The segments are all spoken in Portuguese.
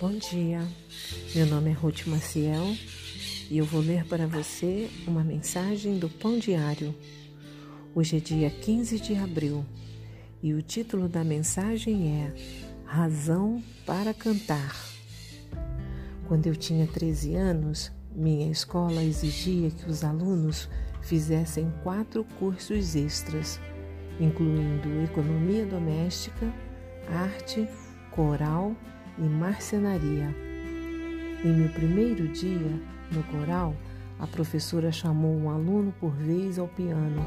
Bom dia, meu nome é Ruth Maciel e eu vou ler para você uma mensagem do Pão Diário. Hoje é dia 15 de abril e o título da mensagem é Razão para Cantar. Quando eu tinha 13 anos, minha escola exigia que os alunos fizessem quatro cursos extras, incluindo economia doméstica, arte, coral e marcenaria. Em meu primeiro dia no coral, a professora chamou um aluno por vez ao piano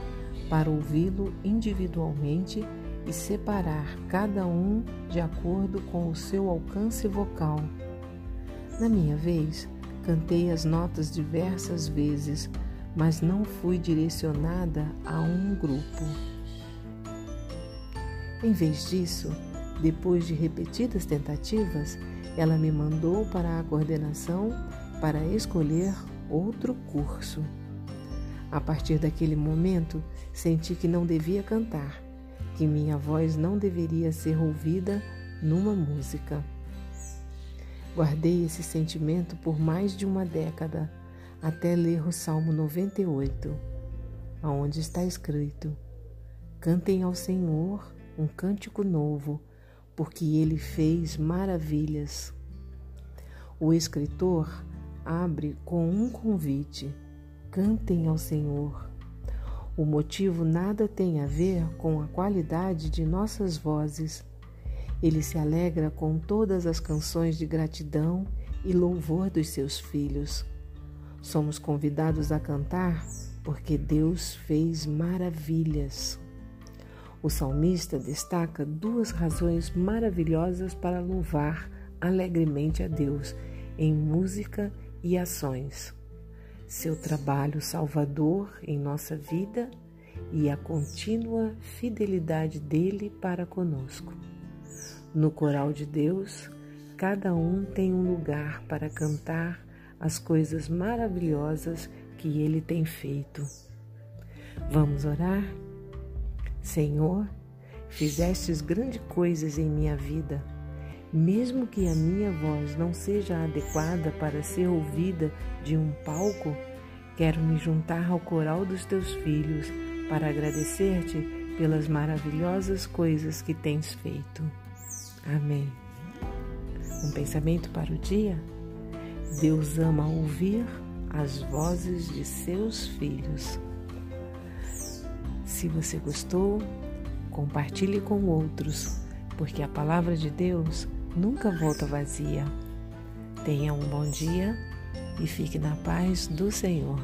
para ouvi-lo individualmente e separar cada um de acordo com o seu alcance vocal. Na minha vez, cantei as notas diversas vezes, mas não fui direcionada a um grupo. Em vez disso, depois de repetidas tentativas, ela me mandou para a coordenação para escolher outro curso. A partir daquele momento, senti que não devia cantar, que minha voz não deveria ser ouvida numa música. Guardei esse sentimento por mais de uma década, até ler o Salmo 98, aonde está escrito: Cantem ao Senhor um cântico novo porque ele fez maravilhas. O escritor abre com um convite: cantem ao Senhor. O motivo nada tem a ver com a qualidade de nossas vozes. Ele se alegra com todas as canções de gratidão e louvor dos seus filhos. Somos convidados a cantar porque Deus fez maravilhas. O salmista destaca duas razões maravilhosas para louvar alegremente a Deus em música e ações: seu trabalho salvador em nossa vida e a contínua fidelidade dele para conosco. No coral de Deus, cada um tem um lugar para cantar as coisas maravilhosas que ele tem feito. Vamos orar? Senhor, fizestes grandes coisas em minha vida. Mesmo que a minha voz não seja adequada para ser ouvida de um palco, quero me juntar ao coral dos teus filhos para agradecer-te pelas maravilhosas coisas que tens feito. Amém. Um pensamento para o dia? Deus ama ouvir as vozes de seus filhos. Se você gostou, compartilhe com outros, porque a palavra de Deus nunca volta vazia. Tenha um bom dia e fique na paz do Senhor.